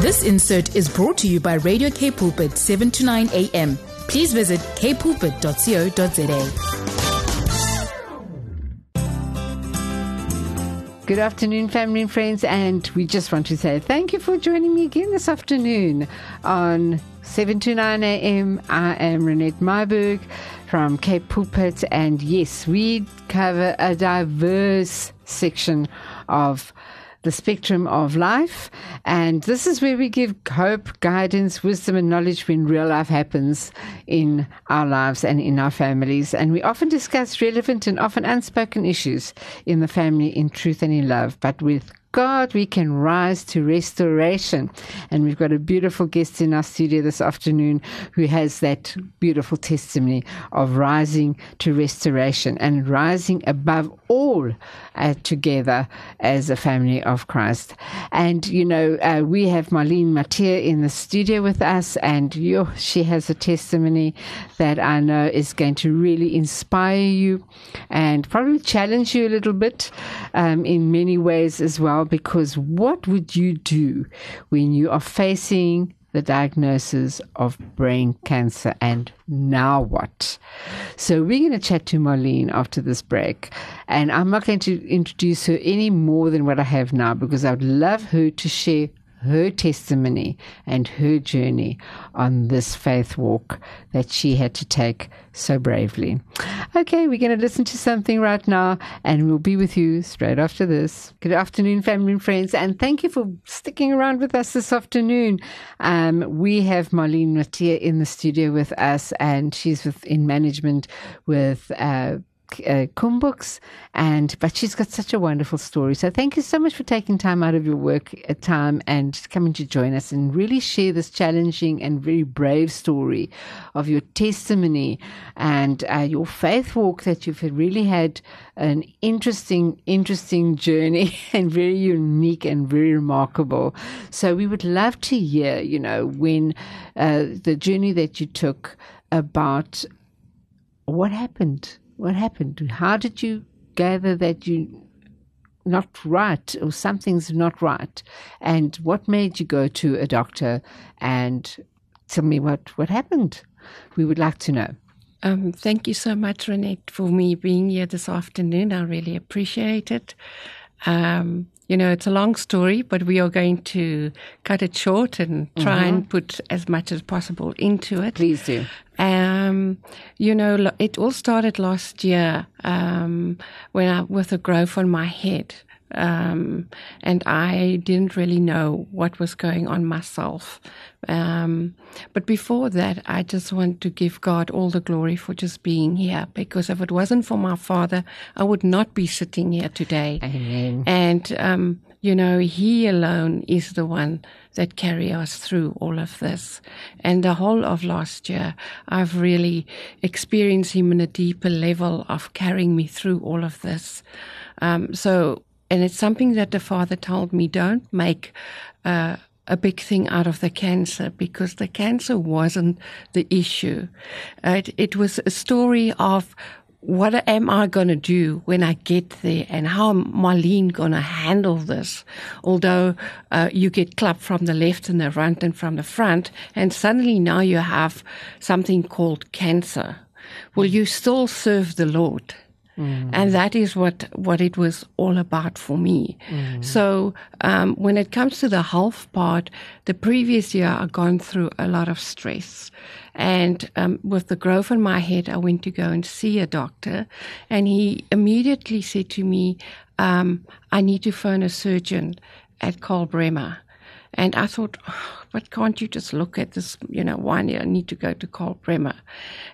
This insert is brought to you by Radio K Pulpit 7 to 9 a.m. Please visit kpulpit.co.za. Good afternoon, family and friends, and we just want to say thank you for joining me again this afternoon on 7 to 9 a.m. I am Renette Myberg from Cape Pulpit, and yes, we cover a diverse section of the spectrum of life. And this is where we give hope, guidance, wisdom, and knowledge when real life happens in our lives and in our families. And we often discuss relevant and often unspoken issues in the family in truth and in love, but with God, we can rise to restoration. And we've got a beautiful guest in our studio this afternoon who has that beautiful testimony of rising to restoration and rising above all uh, together as a family of Christ. And, you know, uh, we have Marlene Mattia in the studio with us, and she has a testimony that I know is going to really inspire you and probably challenge you a little bit um, in many ways as well because what would you do when you are facing the diagnosis of brain cancer and now what? So we're going to chat to Marlene after this break and I'm not going to introduce her any more than what I have now because I would love her to share her testimony and her journey on this faith walk that she had to take so bravely. Okay, we're going to listen to something right now and we'll be with you straight after this. Good afternoon, family and friends, and thank you for sticking around with us this afternoon. Um, we have Marlene Mattia in the studio with us, and she's with, in management with. Uh, uh, CUM Books, and but she's got such a wonderful story. So thank you so much for taking time out of your work uh, time and coming to join us and really share this challenging and very brave story of your testimony and uh, your faith walk that you've really had an interesting, interesting journey and very unique and very remarkable. So we would love to hear, you know, when uh, the journey that you took about what happened what happened? How did you gather that you not right or something's not right? And what made you go to a doctor and tell me what, what happened? We would like to know. Um, thank you so much, Renette, for me being here this afternoon. I really appreciate it. Um, you know, it's a long story, but we are going to cut it short and try mm-hmm. and put as much as possible into it. Please do. Um, you know, it all started last year um, when I with a growth on my head. Um, and I didn't really know what was going on myself. Um, but before that, I just want to give God all the glory for just being here because if it wasn't for my father, I would not be sitting here today. Amen. And, um, you know, He alone is the one that carry us through all of this. And the whole of last year, I've really experienced Him in a deeper level of carrying me through all of this. Um, so, and it's something that the Father told me: don't make. Uh, a big thing out of the cancer because the cancer wasn't the issue. It, it was a story of what am I going to do when I get there and how am Marlene going to handle this? Although uh, you get clubbed from the left and the right and from the front, and suddenly now you have something called cancer. Will you still serve the Lord? Mm. And that is what, what it was all about for me. Mm. So, um, when it comes to the health part, the previous year I've gone through a lot of stress. And um, with the growth in my head, I went to go and see a doctor, and he immediately said to me, um, I need to phone a surgeon at Karl Bremer. And I thought, oh, but can't you just look at this, you know, why do I need to go to Karl Bremer?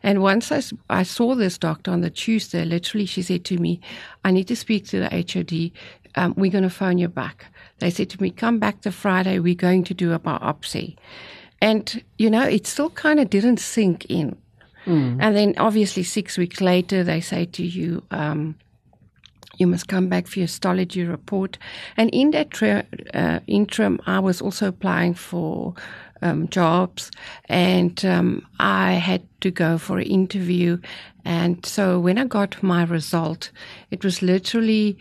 And once I, I saw this doctor on the Tuesday, literally she said to me, I need to speak to the HOD. Um, we're going to phone you back. They said to me, come back the Friday. We're going to do a biopsy. And, you know, it still kind of didn't sink in. Mm. And then obviously six weeks later, they say to you, um, you must come back for your histology report. And in that uh, interim, I was also applying for um, jobs, and um, I had to go for an interview. And so when I got my result, it was literally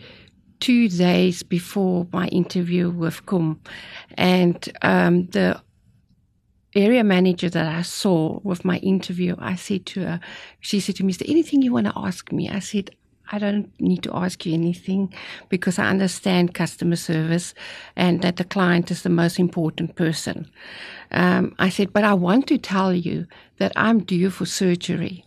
two days before my interview with CUM, and um, the area manager that I saw with my interview, I said to her, she said to me, Is there anything you want to ask me? I said, I don't need to ask you anything because I understand customer service and that the client is the most important person. Um, I said, but I want to tell you that I'm due for surgery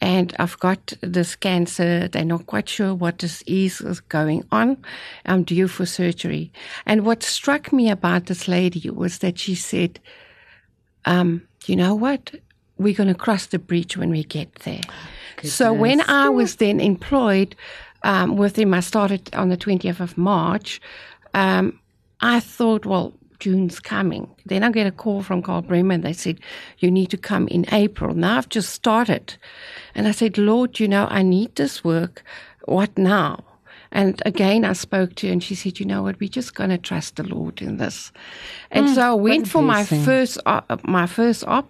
and I've got this cancer. They're not quite sure what this is, going on. I'm due for surgery. And what struck me about this lady was that she said, um, you know what? We're going to cross the bridge when we get there. Goodness. So when I was then employed um, with him, I started on the 20th of March. Um, I thought, well, June's coming. Then I get a call from Karl Bremer and they said, You need to come in April. Now I've just started. And I said, Lord, you know, I need this work. What now? And again, I spoke to her and she said, you know what, we're just going to trust the Lord in this. And mm, so I went for my first, uh, my first op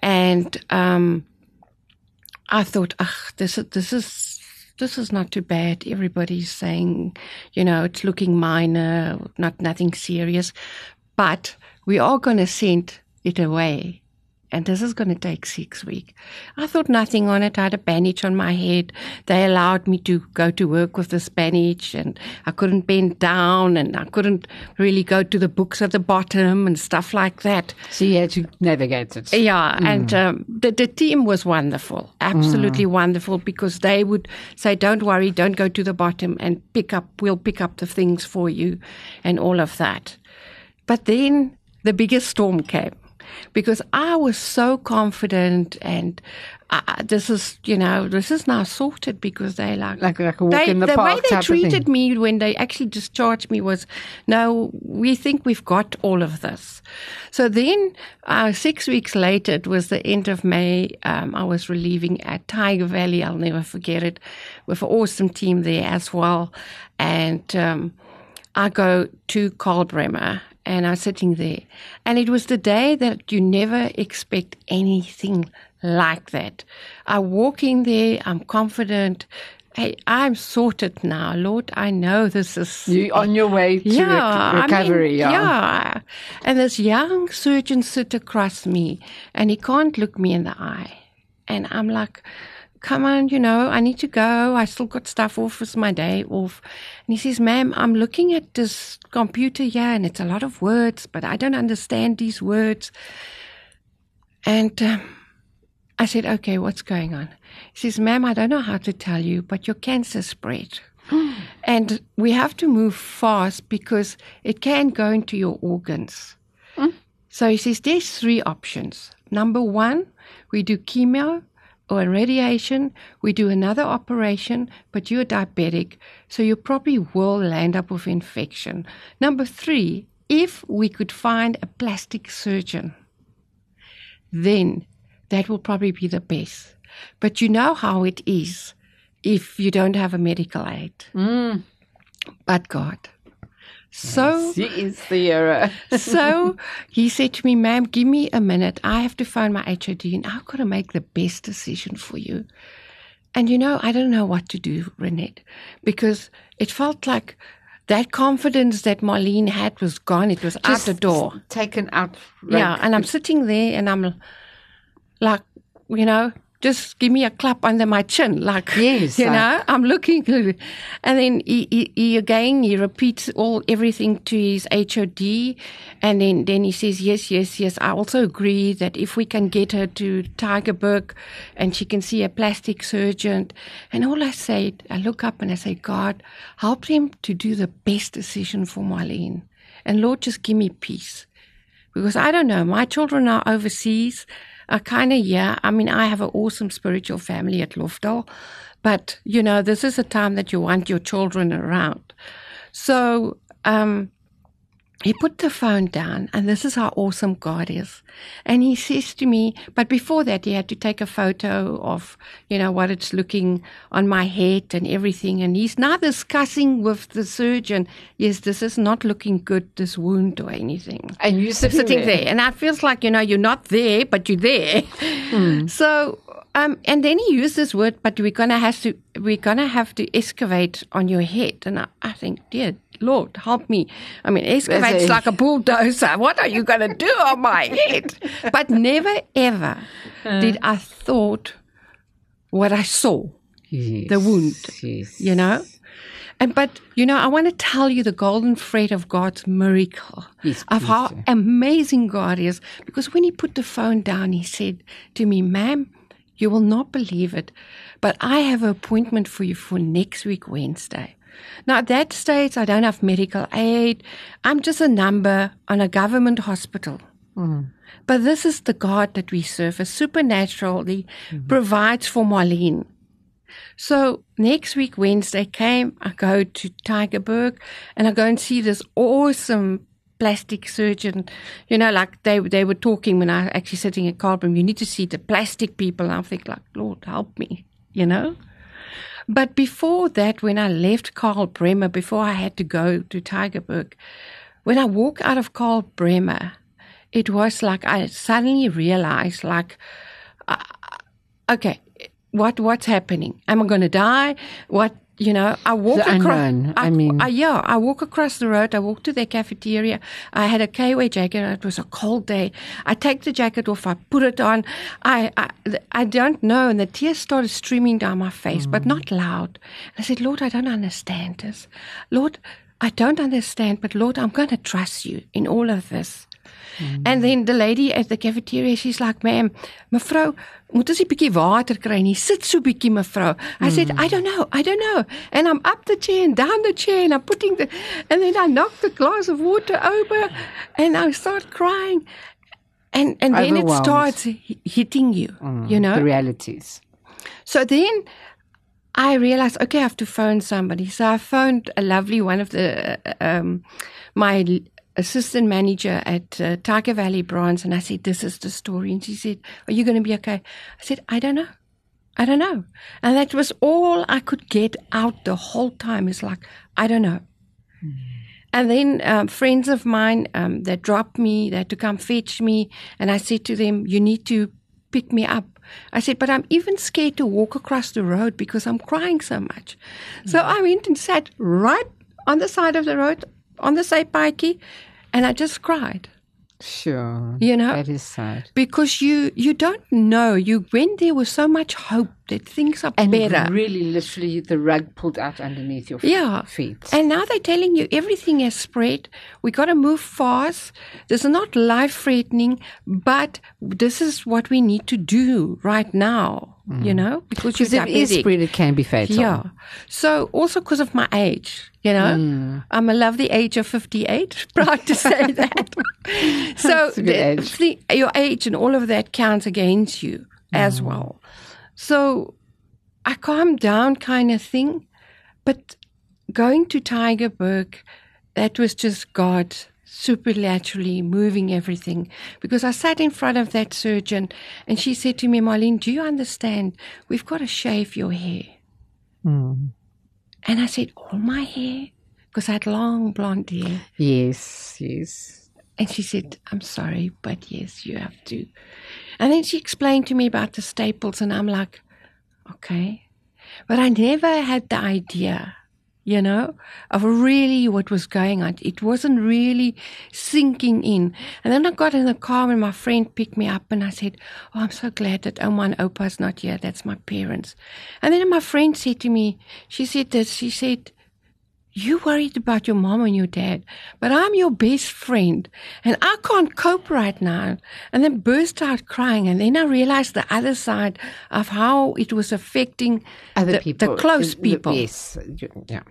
and, um, I thought, ah, this is, this is, this is not too bad. Everybody's saying, you know, it's looking minor, not nothing serious, but we are going to send it away and this is going to take six weeks. I thought nothing on it. I had a bandage on my head. They allowed me to go to work with this bandage, and I couldn't bend down, and I couldn't really go to the books at the bottom and stuff like that. So you had to navigate it. Yeah, mm. and um, the, the team was wonderful, absolutely mm. wonderful, because they would say, "Don't worry, don't go to the bottom, and pick up. We'll pick up the things for you, and all of that." But then the biggest storm came because I was so confident and this is, you know, this is now sorted because they like, like, like a walk they, in the, the park. The way they treated me when they actually discharged me was, no, we think we've got all of this. So then, uh, six weeks later, it was the end of May. Um, I was relieving at Tyger Valley. I'll never forget it with an awesome team there as well. And, um, I go to Karl Bremer and I'm sitting there. And it was the day that you never expect anything like that. I walk in there, I'm confident. Hey, I'm sorted now, Lord. I know this is you on your way to yeah, rec- recovery. I mean, yeah. yeah, and this young surgeon sit across me, and he can't look me in the eye, and I'm like, come on, you know, I need to go. I still got stuff off. It's my day off. And he says, ma'am, I'm looking at this computer here and it's a lot of words, but I don't understand these words. And um, I said, okay, what's going on? He says, ma'am, I don't know how to tell you, but your cancer spread. and we have to move fast because it can go into your organs. Mm. So he says, there's three options. Number one, we do chemo or radiation, we do another operation, but you're diabetic, so you probably will land up with infection. Number three, if we could find a plastic surgeon, then that will probably be the best. But you know how it is if you don't have a medical aid. Mm. But God. So she is the error. so he said to me, ma'am, give me a minute. I have to find my HOD and I've got to make the best decision for you. And you know, I don't know what to do, Renette, because it felt like that confidence that Marlene had was gone. It was Just out the door. Taken out. yeah. And I'm sitting there and I'm like, you know, just give me a clap under my chin, like yes, you know. I'm looking, and then he, he, he, again he repeats all everything to his HOD, and then then he says yes, yes, yes. I also agree that if we can get her to Tygerberg, and she can see a plastic surgeon, and all I say, I look up and I say, God, help him to do the best decision for Marlene, and Lord, just give me peace, because I don't know. My children are overseas I kind of, yeah. I mean, I have an awesome spiritual family at Lofdal, but you know, this is a time that you want your children around. So, um, he put the phone down, and this is how awesome God is. And he says to me, but before that, he had to take a photo of, you know, what it's looking on my head and everything. And he's now discussing with the surgeon, yes, this is not looking good, this wound or anything. And you sitting, Sitting there. there. And I feels like, you know, you're not there, but you're there. So, um, and then he used this word, but we're gonna have to, we're gonna have to excavate on your head. And I, I think, dear Lord, help me. I mean, excavate's like a bulldozer. What are you gonna do on my head? But never ever did I thought what I saw Yes, the wound, Yes. you know? And but you know, I want to tell you the golden thread of God's miracle Yes, of how do. amazing God is. Because when he put the phone down, he said to me, "Ma'am, you will not believe it, but I have an appointment for you for next week Wednesday." Now at that stage, I don't have medical aid. I'm just a number on a government hospital. Hmm. But this is the God that we serve, a supernaturally mm-hmm. provides for Marlene. So next week, Wednesday came, I go to Tygerberg and I go and see this awesome plastic surgeon. You know, like they they were talking when I actually sitting in Carbon, you need to see the plastic people. And I think like, Lord, help me, you know? But before that, when I left Karl Bremer, before I had to go to Tygerberg, when I walk out of Karl Bremer, it was like I suddenly realized, like, uh, okay, what what's happening? Am I going to die? What you know? I walk The across. unknown. I mean- I, yeah, I walk across the road. I walk to their cafeteria. I had a KWA jacket. It was a cold day. I take the jacket off. I put it on. I I, I don't know, and the tears started streaming down my face, but mm. not loud. I said, Lord, I don't understand this. Lord, I don't understand, but Lord, I'm going to trust you in all of this. Hmm. And then the lady at the cafeteria, she's like, ma'am, mevrou, moet ons 'n bietjie water kry nie. Sit so bietjie mevrou. I said, hmm. I don't know, I don't know. And I'm up the chair and down the chair and I'm putting the, and then I knock the glass of water over and I start crying. And, and then it starts hitting you, hmm. you know? The realities. So then I realized, okay, I have to phone somebody. So I phoned a lovely one of the, uh, um, my assistant manager at uh, Tyger Valley Bronze, and I said, this is the story. And she said, are you going to be okay? I said, I don't know. I don't know. And that was all I could get out the whole time is like, I don't know. And then um, friends of mine um, that dropped me, they had to come fetch me, and I said to them, "You need to pick me up." I said, "But I'm even scared to walk across the road because I'm crying so much." So mm. I went and sat right on the side of the road on the side pikey, and I just cried Sure. You know? That is sad. because you you don't know. You went there with so much hope that things are And better. really, literally, the rug pulled out underneath your Yeah. feet. And now they're telling you everything has spread. We got to move fast. This is not life threatening, but this is what we need to do right now, you mm. know, because Because if it is spread, it can be fatal. Yeah. So also because of my age, you know, Mm. I'm a lovely age of 58. Proud to say that. so That's a good the- age. the- your age and all of that counts against you Mm. as well. So I calmed down kind of thing. But going to Tygerberg, that was just God supernaturally moving everything. Because I sat in front of that surgeon and she said to me, Marlene, do you understand? We've got to shave your hair. Mm. And I said, All my hair? Because I had long blonde hair. Yes, yes. And she said, I'm sorry, but yes, you have to. And then she explained to me about the staples, and I'm like, okay. But I never had the idea, you know, of really what was going on. It wasn't really sinking in. And then I got in the car and my friend picked me up, and I said, Oh, I'm so glad that Oma and Opa's not here. That's my parents. And then my friend said to me, She said this, she said, you worried about your mom and your dad, but I'm your best friend and I can't cope right now. And then burst out crying. And then I realized the other side of how it was affecting Other the, people. the close the- people. Yes. Yeah.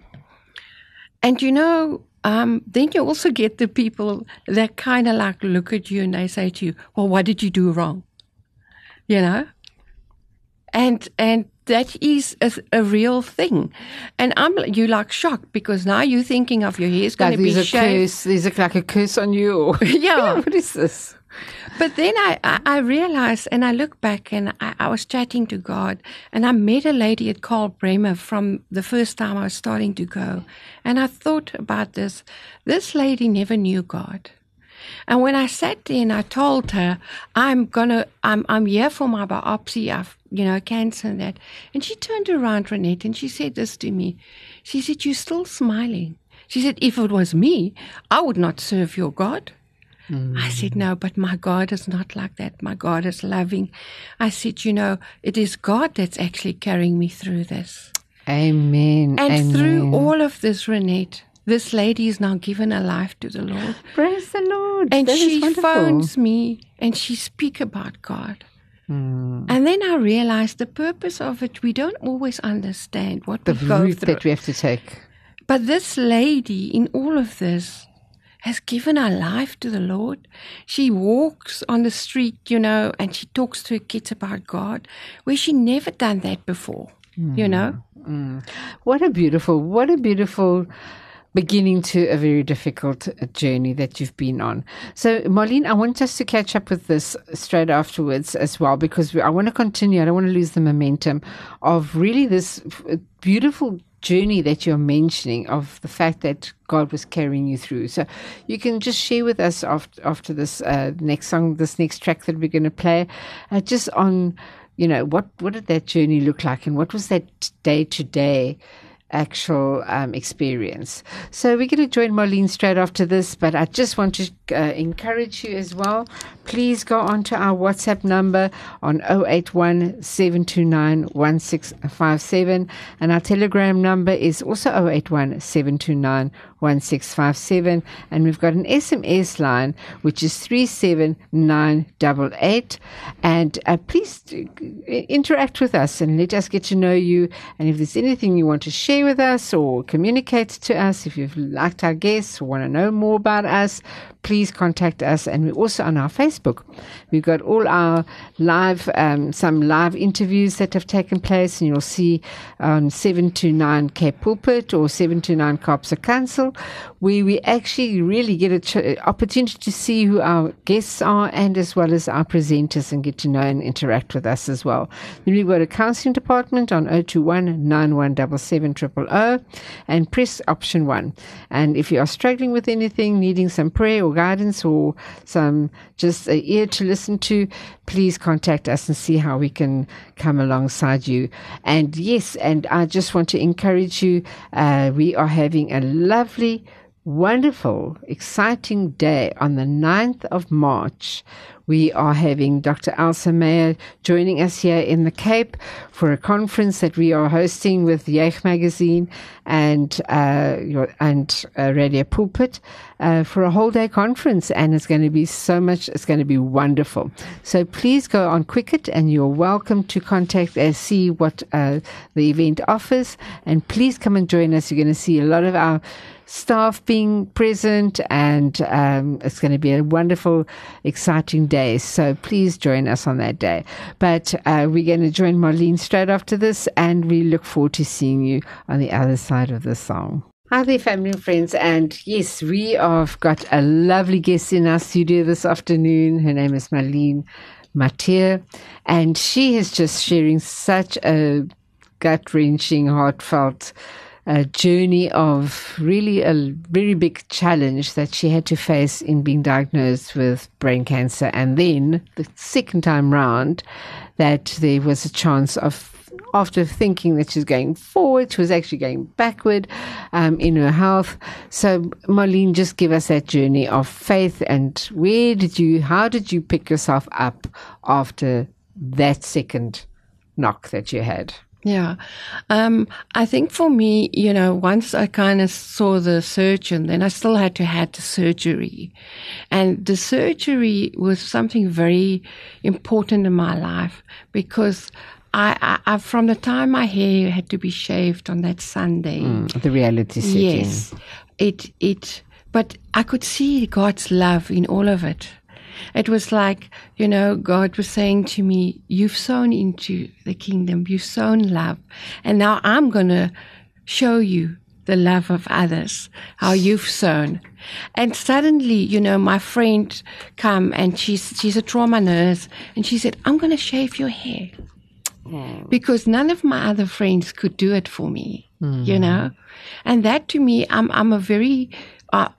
And you know, um, then you also get the people that kind of like look at you and they say to you, well, what did you do wrong? You know? And, and that is a, a real thing. And I'm you like shocked because now you're thinking of your hair's going to be a shaved. curse. There's a, like a curse on you. Yeah. what is this? But then I, I, I realized and I look back and I, I was chatting to God and I met a lady at Karl Bremer from the first time I was starting to go. And I thought about this. This lady never knew God. And when I sat there and I told her, I'm gonna, I'm, I'm here for my biopsy, I've, you know, cancer and that. And she turned around, Renette, and she said this to me. She said, You're still smiling. She said, If it was me, I would not serve your God. I said, No, but my God is not like that. My God is loving. I said, You know, it is God that's actually carrying me through this. Amen. And Amen. through all of this, Renette, this lady is now given her life to the Lord. Praise the Lord. And That she phones me and she speak about God. Hmm. And then I realized the purpose of it, we don't always understand what the we go route that we have to take. But this lady, in all of this, has given her life to the Lord. She walks on the street, you know, and she talks to her kids about God, where she never done that before, you know. What a beautiful, what a beautiful beginning to a very difficult uh, journey that you've been on. So, Marlene, I want us to catch up with this straight afterwards as well, because I want to continue. I don't want to lose the momentum of really this uh, beautiful journey that you're mentioning of the fact that God was carrying you through. So you can just share with us after, after this uh, next song, this next track that we're going to play, uh, just on, you know, what, what did that journey look like and what was that day to day actual um, experience. So we're going to join Marlene straight after this, but I just want to uh, encourage you as well. Please go on to our WhatsApp number on 081 729 1657 and our Telegram number is also 081 729 1657 and we've got an SMS line which is 37988 and uh, please uh, interact with us and let us get to know you. And if there's anything you want to share with us or communicate to us if you've liked our guests or want to know more about us please contact us and we're also on our Facebook we've got all our live um, some live interviews that have taken place and you'll see on 729 Cape Pulpit or 729 Kaapse Kansel where we actually really get an ch- opportunity to see who our guests are and as well as our presenters and get to know and interact with us as well. Then we've got a counseling department on 021 9177 and press option one. And if you are struggling with anything, needing some prayer or guidance or some just a ear to listen to, please contact us and see how we can come alongside you. And yes, and I just want to encourage you. Uh, we are having a lovely, wonderful, exciting day on the 9th of March. We are having Dr. Elsa Mayer joining us here in the Cape for a conference that we are hosting with Yeich Magazine and uh, and uh, Radio Pulpit uh, for a whole day conference, and it's going to be so much. It's going to be wonderful. So please go on Quicket, and you're welcome to contact us, see what uh, the event offers, and please come and join us. You're going to see a lot of our staff being present, and um, it's going to be a wonderful, exciting day. So please join us on that day. But uh, we're going to join Marlene straight after this, and we look forward to seeing you on the other side of the song. Hi there, family and friends. And yes, we have got a lovely guest in our studio this afternoon. Her name is Marlene Mathieu, and she is just sharing such a gut wrenching, heartfelt uh, journey of really a very big challenge that she had to face in being diagnosed with brain cancer. And then the second time round, that there was a chance of after thinking that she's going forward, she was actually going backward um, in her health. So, Marlene, just give us that journey of faith and where did you, how did you pick yourself up after that second knock that you had? Yeah. Um, I think for me, you know, once I kind of saw the surgeon, then I still had to have the surgery. And the surgery was something very important in my life because I, I, I from the time my hair had to be shaved on that Sunday. Mm, the reality setting. Yes. It, it, but I could see God's love in all of it. It was like, you know, God was saying to me, You've sown into the kingdom, you've sown love, and now I'm going to show you the love of others, how you've sown. And suddenly, you know, my friend come and she's she's a trauma nurse and she said, I'm gonna shave your hair. Because none of my other friends could do it for me. You know? And that to me, I'm I'm a very uh,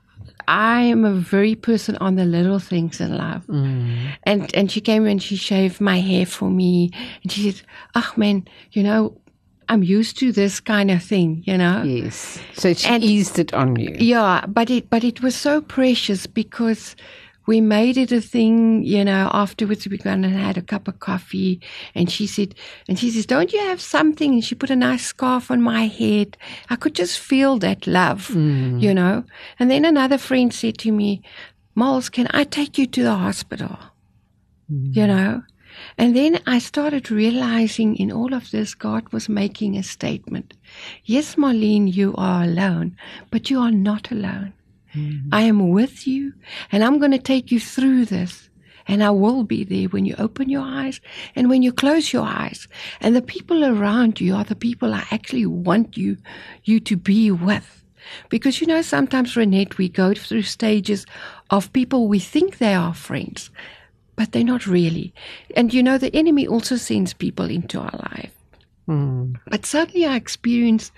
I am a very person on the little things in life. Mm. And and she came and she shaved my hair for me and she said, Oh man, you know, I'm used to this kind of thing, you know? Yes. So she And- eased it on you. Yeah, but it but it was so precious because we made it a thing, you know. Afterwards, we went and had a cup of coffee, and she said, and she says, "Don't you have something?" And she put a nice scarf on my head. I could just feel that love, mm. you know. And then another friend said to me, "Moles, can I take you to the hospital?" Mm. You know. And then I started realizing in all of this, God was making a statement. Yes, Marlene, you are alone, but you are not alone. Mm-hmm. I am with you, and I'm going to take you through this. And I will be there when you open your eyes and when you close your eyes. And the people around you are the people I actually want you, you to be with. Because you know, sometimes, Renette, we go through stages of people we think they are friends, but they're not really. And you know, the enemy also sends people into our life. Hmm. But suddenly I experienced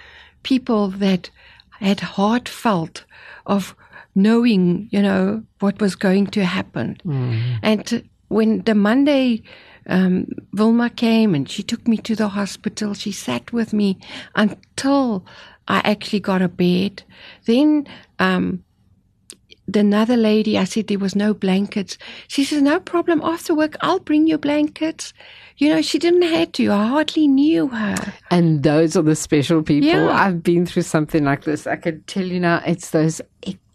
people that had heartfelt of knowing, you know, what was going to happen. And when the Monday um, Vilma came and she took me to the hospital, she sat with me until I actually got a bed. Then um, the another lady, I said there was no blankets. She says, no problem. After work, I'll bring you blankets. You know, she didn't have to. I hardly knew her. And those are the special people. Yeah. I've been through something like this. I can tell you now, it's those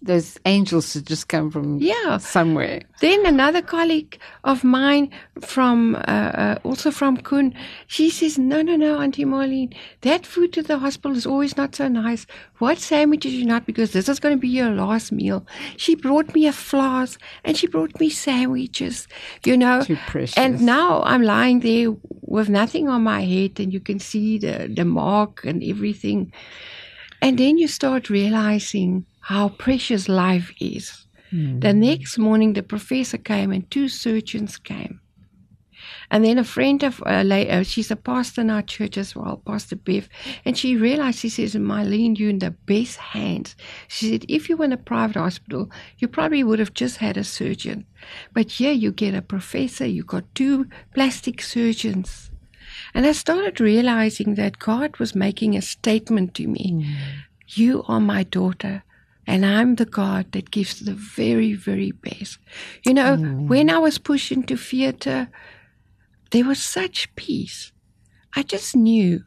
those angels who just come from Yeah. somewhere. Then another colleague of mine from, uh, uh, also from CUM, she says, no, no, no, Auntie Marlene, that food to the hospital is always not so nice. What sandwiches you not? Because this is going to be your last meal. She brought me a flask and she brought me sandwiches, you know. Too precious. And now I'm lying there with nothing on my head and you can see the, the mark and everything. And then you start realizing how precious life is. The next morning, the professor came and two surgeons came. And then a friend of, uh, la- uh, she's a pastor in our church as well, Pastor Bev, and she realized, she says, Marlene, you're in the best hands. She said, if you were in a private hospital, you probably would have just had a surgeon. But here you get a professor, you got two plastic surgeons. And I started realizing that God was making a statement to me. You are my daughter, and I'm the God that gives the very, very best. You know, when I was pushed into theater, there was such peace. I just knew.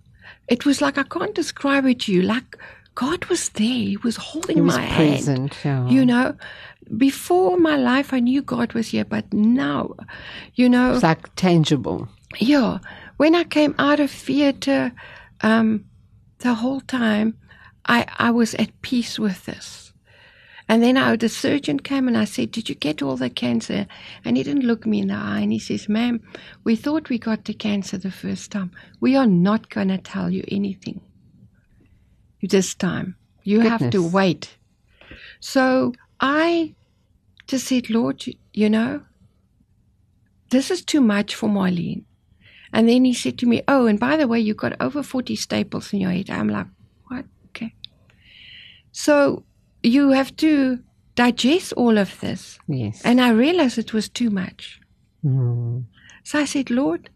It was like I can't describe it to you. Like God was there. He was holding He was my hand. present. Yeah. You know, before my life, I knew God was here, but now, you know, it's like tangible. yeah. When I came out of theater, um, the whole time, I, I was at peace with this. And then I, the surgeon came and I said, Did you get all the cancer? And he didn't look me in the eye and he says, Ma'am, we thought we got the cancer the first time. We are not going to tell you anything this time. You have to wait. So I just said, Lord, you, you know, this is too much for Marlene. And then he said to me, Oh, and by the way, you've got over 40 staples in your head. I'm like, What? Okay. So you have to digest all of this. Yes. And I realized it was too much. Mm. So I said, Lord,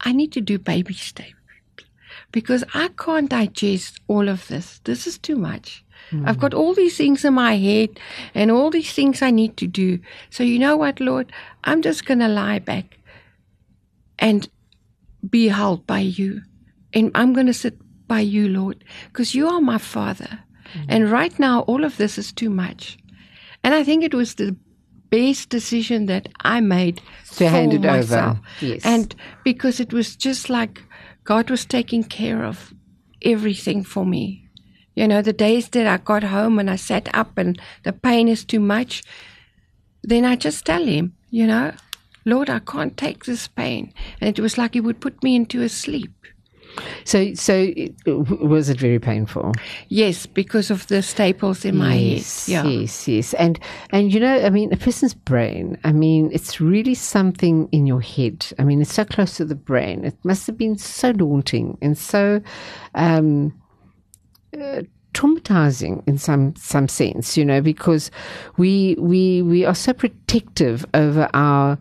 I need to do baby steps because I can't digest all of this. This is too much. I've got all these things in my head and all these things I need to do. So, you know what, Lord? I'm just going to lie back and be held by you. And I'm going to sit by you, Lord, because you are my Father. Mm-hmm. And right now, all of this is too much. And I think it was the best decision that I made To hand it over. Yes. And because it was just like God was taking care of everything for me. You know, the days that I got home and I sat up and the pain is too much, then I just tell him, You know, Lord, I can't take this pain. And it was like He would put me into a sleep. So, so it, was it very painful? Yes, because of the staples in my yes, head. Yeah. Yes, yes, and and you know, I mean, a person's brain. I mean, it's really something in your head. I mean, it's so close to the brain. It must have been so daunting and so. Um, uh, traumatizing in some some sense, you know, because we we we are so protective over our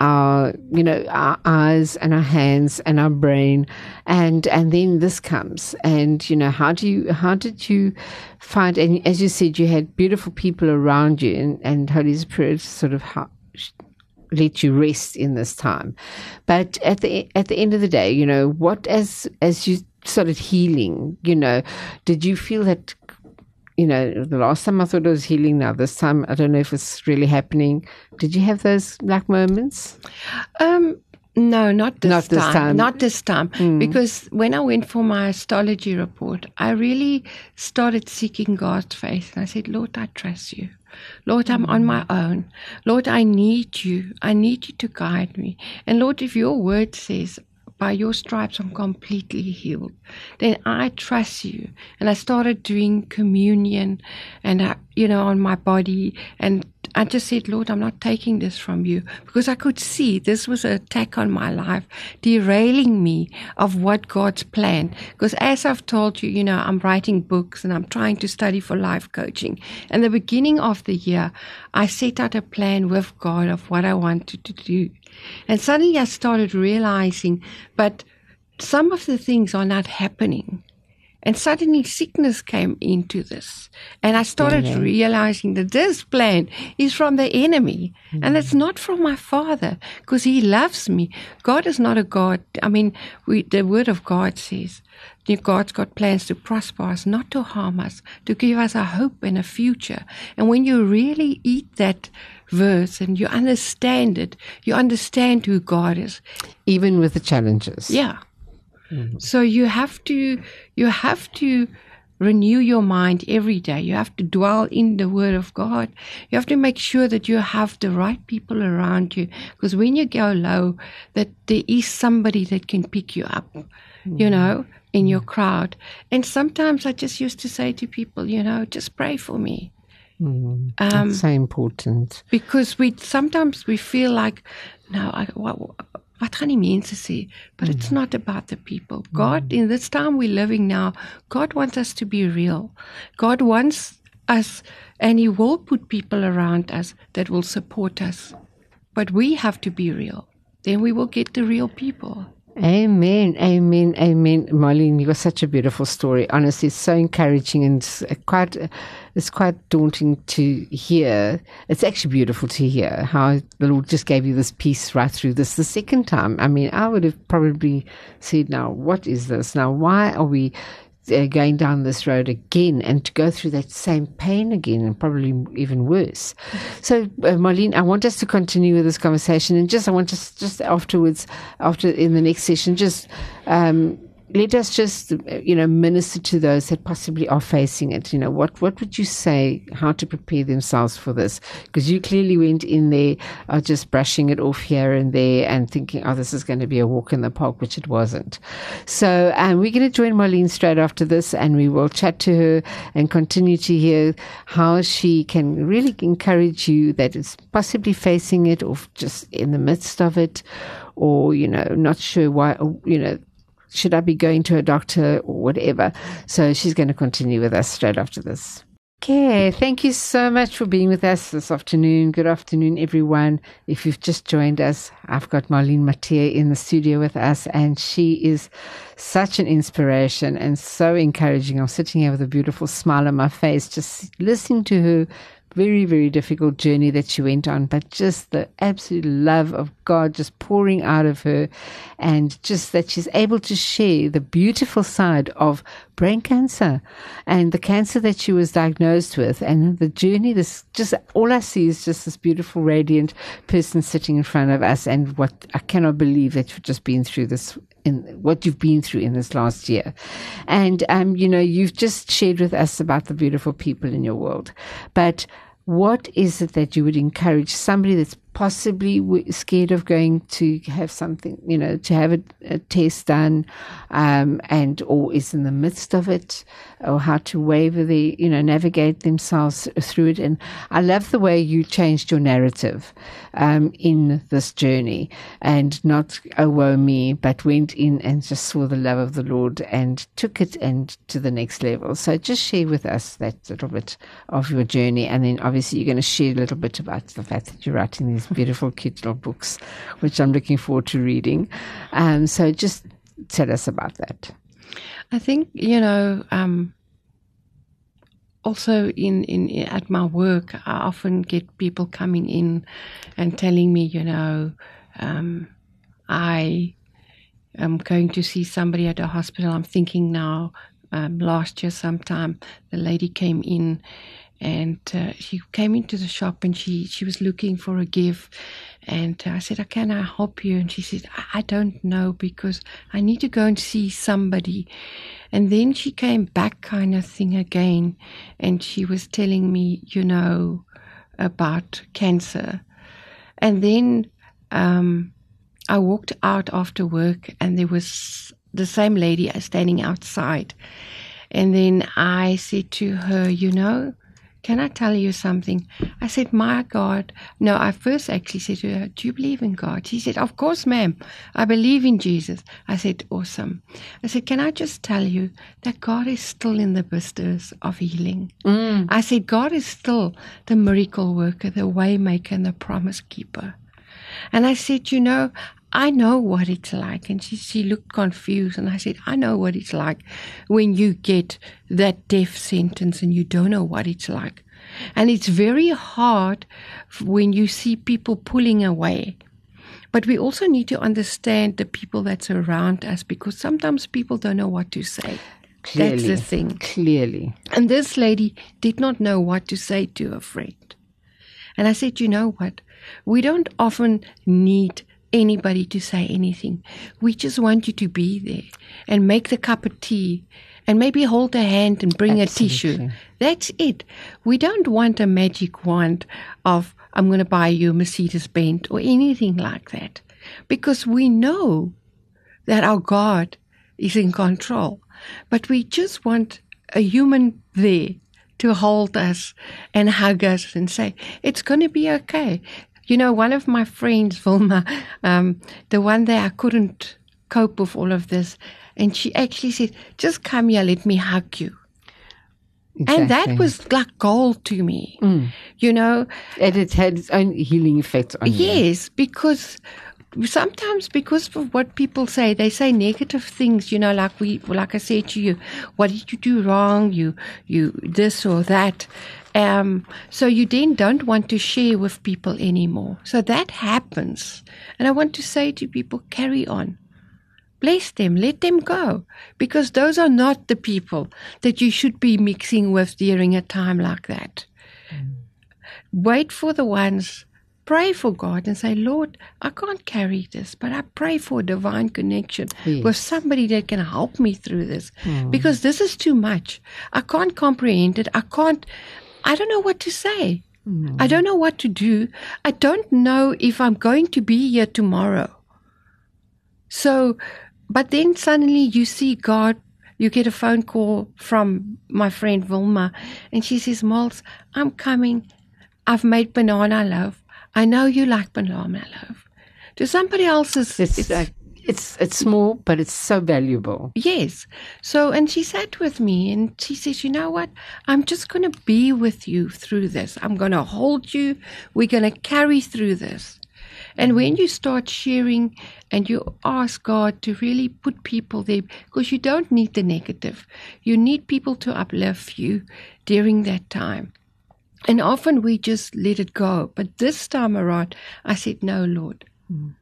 our you know our eyes and our hands and our brain. And and then this comes. And you know how do you how did you find and as you said you had beautiful people around you and, and holy spirit sort of how, let you rest in this time. But at the at the end of the day you know what as as you started healing you know did you feel that you know, the last time I thought it was healing. Now this time, I don't know if it's really happening. Did you have those black moments? Um, no, not this not time. This time. Not this time. Mm. Because when I went for my histology report, I really started seeking God's face. And I said, Lord, I trust you. Lord, I'm on my own. Lord, I need you. I need you to guide me. And Lord, if your word says by your stripes I'm completely healed. Then I trust you. And I started doing communion and, I, you know, on my body. And I just said, Lord, I'm not taking this from you because I could see this was an attack on my life, derailing me of what God's plan. Because as I've told you, you know, I'm writing books and I'm trying to study for life coaching. And the beginning of the year, I set out a plan with God of what I wanted to do. And suddenly I started realizing, but some of the things are not happening. And suddenly sickness came into this. And I started mm-hmm. realizing that this plan is from the enemy. Mm-hmm. And it's not from my father because he loves me. God is not a God. I mean, we, the word of God says, God's got plans to prosper us, not to harm us, to give us a hope and a future. And when you really eat that verse and you understand it, you understand who God is. Even with the challenges. Yeah. Mm-hmm. So you have to, you have to renew your mind every day. You have to dwell in the Word of God. You have to make sure that you have the right people around you. Because when you go low, that there is somebody that can pick you up. You know, in your crowd. And sometimes I just used to say to people, you know, just pray for me. Mm, um, so important. Because we sometimes we feel like, no, I, what, what gaan die mense sê? But mm. it's not about the people. God, mm. in this time we're living now, God wants us to be real. God wants us, and He will put people around us that will support us. But we have to be real. Then we will get the real people. Amen, amen, amen. Marlene, you got such a beautiful story. Honestly, it's so encouraging and it's uh, quite, it's quite daunting to hear. It's actually beautiful to hear how the Lord just gave you this peace right through this the second time. I mean, I would have probably said, now, what is this? Now, why are we uh, going down this road again and to go through that same pain again and probably even worse. So, uh, Marlene, I want us to continue with this conversation and just, I want us just afterwards, after in the next session, just, um, let us just, you know, minister to those that possibly are facing it. You know, what, what would you say, how to prepare themselves for this? Because you clearly went in there uh, just brushing it off here and there and thinking, oh, this is going to be a walk in the park, which it wasn't. So, um, we're going to join Marlene straight after this and we will chat to her and continue to hear how she can really encourage you that is possibly facing it or just in the midst of it or, you know, not sure why, you know, should I be going to a doctor or whatever? So she's going to continue with us straight after this. Okay, thank you so much for being with us this afternoon. Good afternoon, everyone. If you've just joined us, I've got Marlene Mathieu in the studio with us, and she is such an inspiration and so encouraging. I'm sitting here with a beautiful smile on my face, just listening to her very, very difficult journey that she went on, but just the absolute love of God just pouring out of her, and just that she's able to share the beautiful side of brain cancer and the cancer that she was diagnosed with, and the journey. This just all I see is just this beautiful, radiant person sitting in front of us, and what I cannot believe that you've just been through this in what you've been through in this last year. And, um, you know, you've just shared with us about the beautiful people in your world. But what is it that you would encourage somebody that's possibly scared of going to have something, you know, to have a, a test done, um, and or is in the midst of it, or how to waver the, you know, navigate themselves through it. And I love the way you changed your narrative um, in this journey, and not oh woe me, but went in and just saw the love of the Lord and took it and to the next level. So just share with us that little bit of your journey, and then obviously you're going to share a little bit about the fact that you're writing these beautiful cute little books, which I'm looking forward to reading. Um, so just tell us about that. I think you know. Um, also, in, in at my work, I often get people coming in and telling me, you know, um, I am going to see somebody at a hospital. I'm thinking now. Um, last year, sometime, the lady came in and uh, she came into the shop and she, she was looking for a gift and I said, Can I help you? And she said, I don't know because I need to go and see somebody. And then she came back, kind of thing again. And she was telling me, you know, about cancer. And then um, I walked out after work and there was the same lady standing outside. And then I said to her, You know, can I tell you something? I said, My God. No, I first actually said to her, Do you believe in God? She said, Of course, ma'am. I believe in Jesus. I said, Awesome. I said, Can I just tell you that God is still in the business of healing? Mm. I said, God is still the miracle worker, the waymaker, and the promise keeper. And I said, You know, I know what it's like. And she, she looked confused. And I said, I know what it's like when you get that death sentence and you don't know what it's like. And it's very hard when you see people pulling away. But we also need to understand the people that's around us because sometimes people don't know what to say. Clearly, that's the thing. Clearly. And this lady did not know what to say to her friend. And I said, you know what? We don't often need anybody to say anything. We just want you to be there and make the cup of tea and maybe hold a hand and bring Absolutely. a tissue. That's it. We don't want a magic wand of, I'm going to buy you a Mercedes Benz or anything like that because we know that our God is in control. But we just want a human there to hold us and hug us and say, it's going to be okay. You know, one of my friends, Vilma, um, the one that I couldn't cope with all of this, and she actually said, "Just come here, let me hug you." Exactly. And that was like gold to me, mm. you know. And it had its own healing effect on yes, you. Yes, because sometimes because of what people say, they say negative things, you know, like we, like I said to you, what did you do wrong? You, you, this or that. Um, so you then don't want to share with people anymore. So that happens. And I want to say to people, carry on. Bless them, let them go, because those are not the people that you should be mixing with during a time like that. Mm. Wait for the ones pray for God and say, Lord, I can't carry this, but I pray for a divine connection yes. with somebody that can help me through this mm. because this is too much. I can't comprehend it. I can't, I don't know what to say. I hmm. don't know what to do. I don't know if I'm going to be here tomorrow. So, but then suddenly you see God you get a phone call from my friend Vilma, and she says, Miles, I'm coming. I've made banana loaf. I know you like banana loaf. To somebody else's, it's, it's, it's it's small, but it's so valuable. Yes. So, and she sat with me, and she says, "You know what? I'm just going to be with you through this. I'm going to hold you. We're going to carry through this." And when you start sharing and you ask God to really put people there, because you don't need the negative, you need people to uplift you during that time. And often we just let it go. But this time around, I said, No, Lord, mm.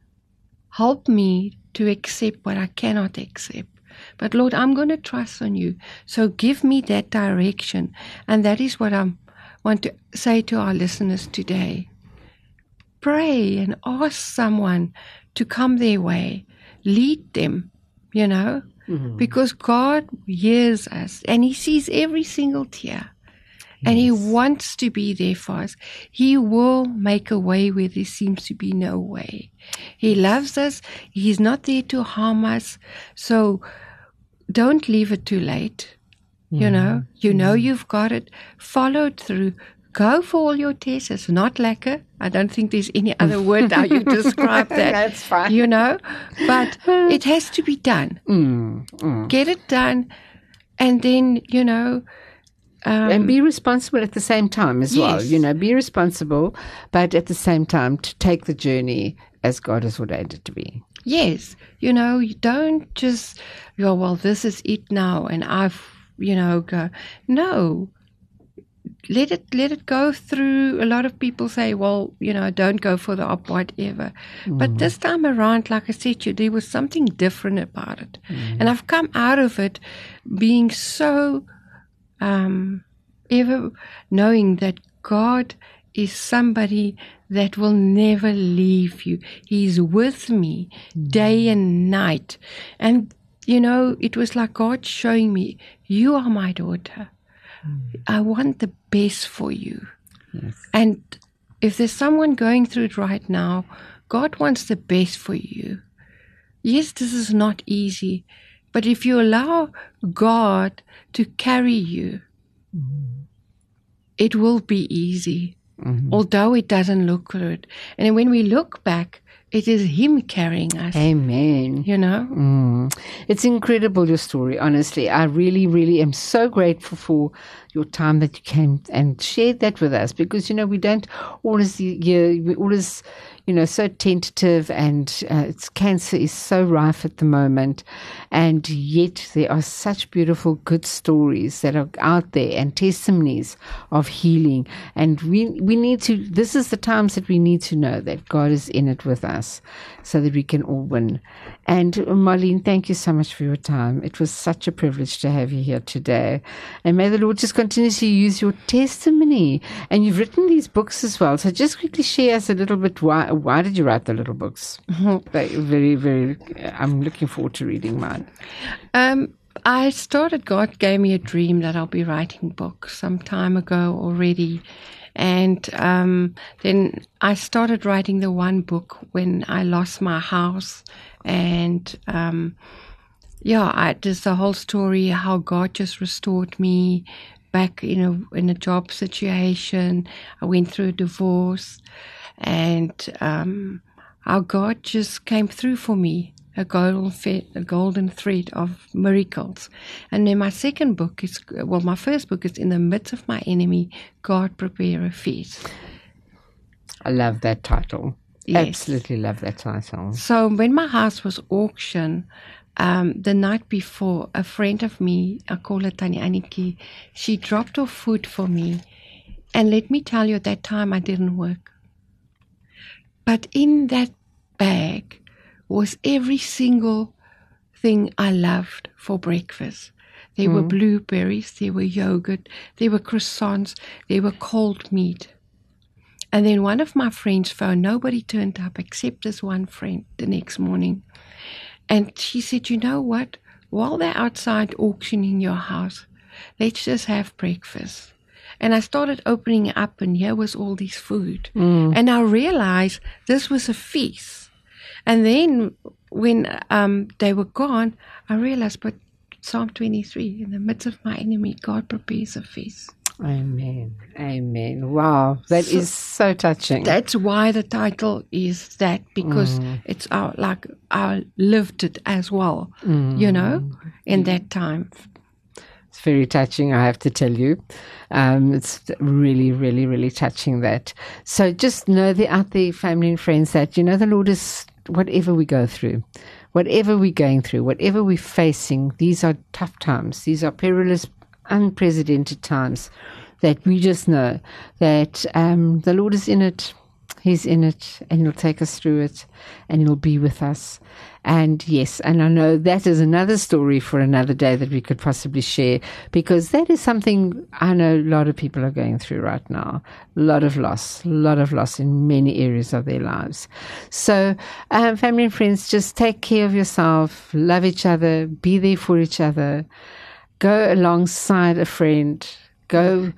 help me to accept what I cannot accept. But Lord, I'm going to trust on you. So give me that direction. And that is what I want to say to our listeners today. Pray and ask someone to come their way. Lead them, you know, mm-hmm. because God hears us and He sees every single tear. And He wants to be there for us. He will make a way where there seems to be no way. He loves us. He's not there to harm us. So don't leave it too late. You mm-hmm. know, you know mm-hmm. you've got it. Follow it through. Go for all your tests. It's not lekker. I don't think there's any other word how you describe that. That's fine. You know, but it has to be done. Mm, mm, Get it done, and then you know. Um, and be responsible at the same time as well. You know, be responsible, but at the same time to take the journey as God has ordained it to be. Yes, you know, you don't just go, well, this is it now, and I've, you know, go. No, let it let it go through. A lot of people say, well, you know, don't go for the op, whatever. But this time around, like I said, you, there was something different about it, and I've come out of it being so, um, ever knowing that God is somebody that will never leave you. He's with me day and night. And, you know, it was like God showing me, You are my daughter. I want the best for you. And if there's someone going through it right now, God wants the best for you. Yes, this is not easy, but if you allow God to carry you, it will be easy, although it doesn't look good. And when we look back, it is Him carrying us. Amen. You know? Mm. It's incredible, your story, honestly. I really, really am so grateful for your time that you came and shared that with us because, you know, we don't always hear, we always, you know, so tentative and uh, it's cancer is so rife at the moment. And yet there are such beautiful, good stories that are out there and testimonies of healing. And we, we need to, this is the times that we need to know that God is in it with us so that we can all win. And uh, Marlene, thank you so much for your time. It was such a privilege to have you here today. And may the Lord just continue to use your testimony. And you've written these books as well. So just quickly share us a little bit. Why, why did you write the little books? They- very, very, I'm looking forward to reading mine. Um, I started, God gave me a dream that I'll be writing books some time ago already. And um, then I started writing the one book when I lost my house. And um, yeah, I, just the whole story how God just restored me back in a in a job situation. I went through a divorce, and um, how God just came through for me. A golden, fe- a golden thread of miracles. And then my second book is, well, my first book is In the Midst of My Enemy, God Prepare a Feast. I love that title. Yes. Absolutely love that title. So when my house was auctioned, um, the night before, a friend of me, I call her Tanya Aniki, she dropped off food for me. And let me tell you, at that time I didn't work. But in that bag was every single thing I loved for breakfast. There were hmm. blueberries, there were yogurt, there were croissants, there were cold meat. And then one of my friends phoned. Nobody turned up except this one friend the next morning. And she said, You know what? While they're outside auctioning your house, let's just have breakfast. And I started opening up, and here was all this food. Mm. And I realized this was a feast. And then when um, they were gone, I realized, but Psalm 23, in the midst of my enemy, God prepares a feast. Amen. Amen. Wow. that is so touching. That's why the title is that because mm. it's our like I lived it as well, you know, mm. in that time. Very touching, I have to tell you. Um, it's really, really, really touching that. So just know the out there, family and friends, that you know the Lord is whatever we go through, whatever we're going through, whatever we're facing. These are tough times. These are perilous, unprecedented times. That we just know that um, the Lord is in it. He's in it and He'll take us through it and He'll be with us. And yes, and I know that is another story for another day that we could possibly share because that is something I know a lot of people are going through right now. A lot of loss, a lot of loss in many areas of their lives. So, um, family and friends, just take care of yourself, love each other, be there for each other, go alongside a friend, go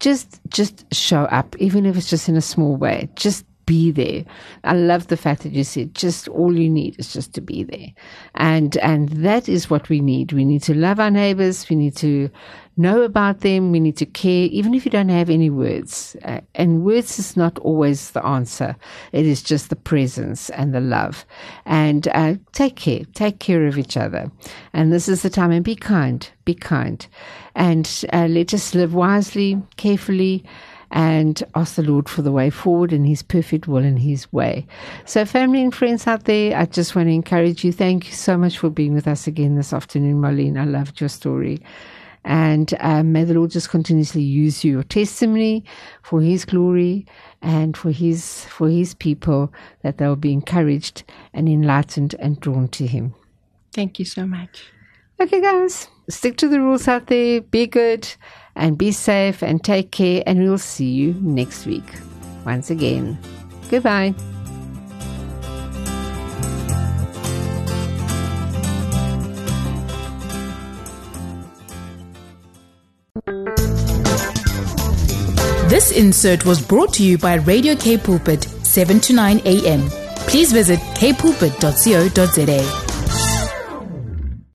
just just show up, even if it's just in a small way. Just be there. I love the fact that you said just all you need is just to be there. And and that is what we need. We need to love our neighbors, we need to know about them, we need to care, even if you don't have any words. Uh, and words is not always the answer. It is just the presence and the love. And uh, take care, take care of each other. And this is the time, and be kind, be kind. And uh, let us live wisely, carefully, and ask the Lord for the way forward in His perfect will and His way. So, family and friends out there, I just want to encourage you. Thank you so much for being with us again this afternoon, Marlene. I loved your story. And um, may the Lord just continuously use your testimony for His glory and for His for His people, that they'll be encouraged and enlightened and drawn to Him. Thank you so much. Okay, guys, stick to the rules out there. Be good and be safe and take care. And we'll see you next week. Once again, goodbye. This insert was brought to you by Radio K Pulpit, 7 to 9 a.m. Please visit kpulpit.co.za.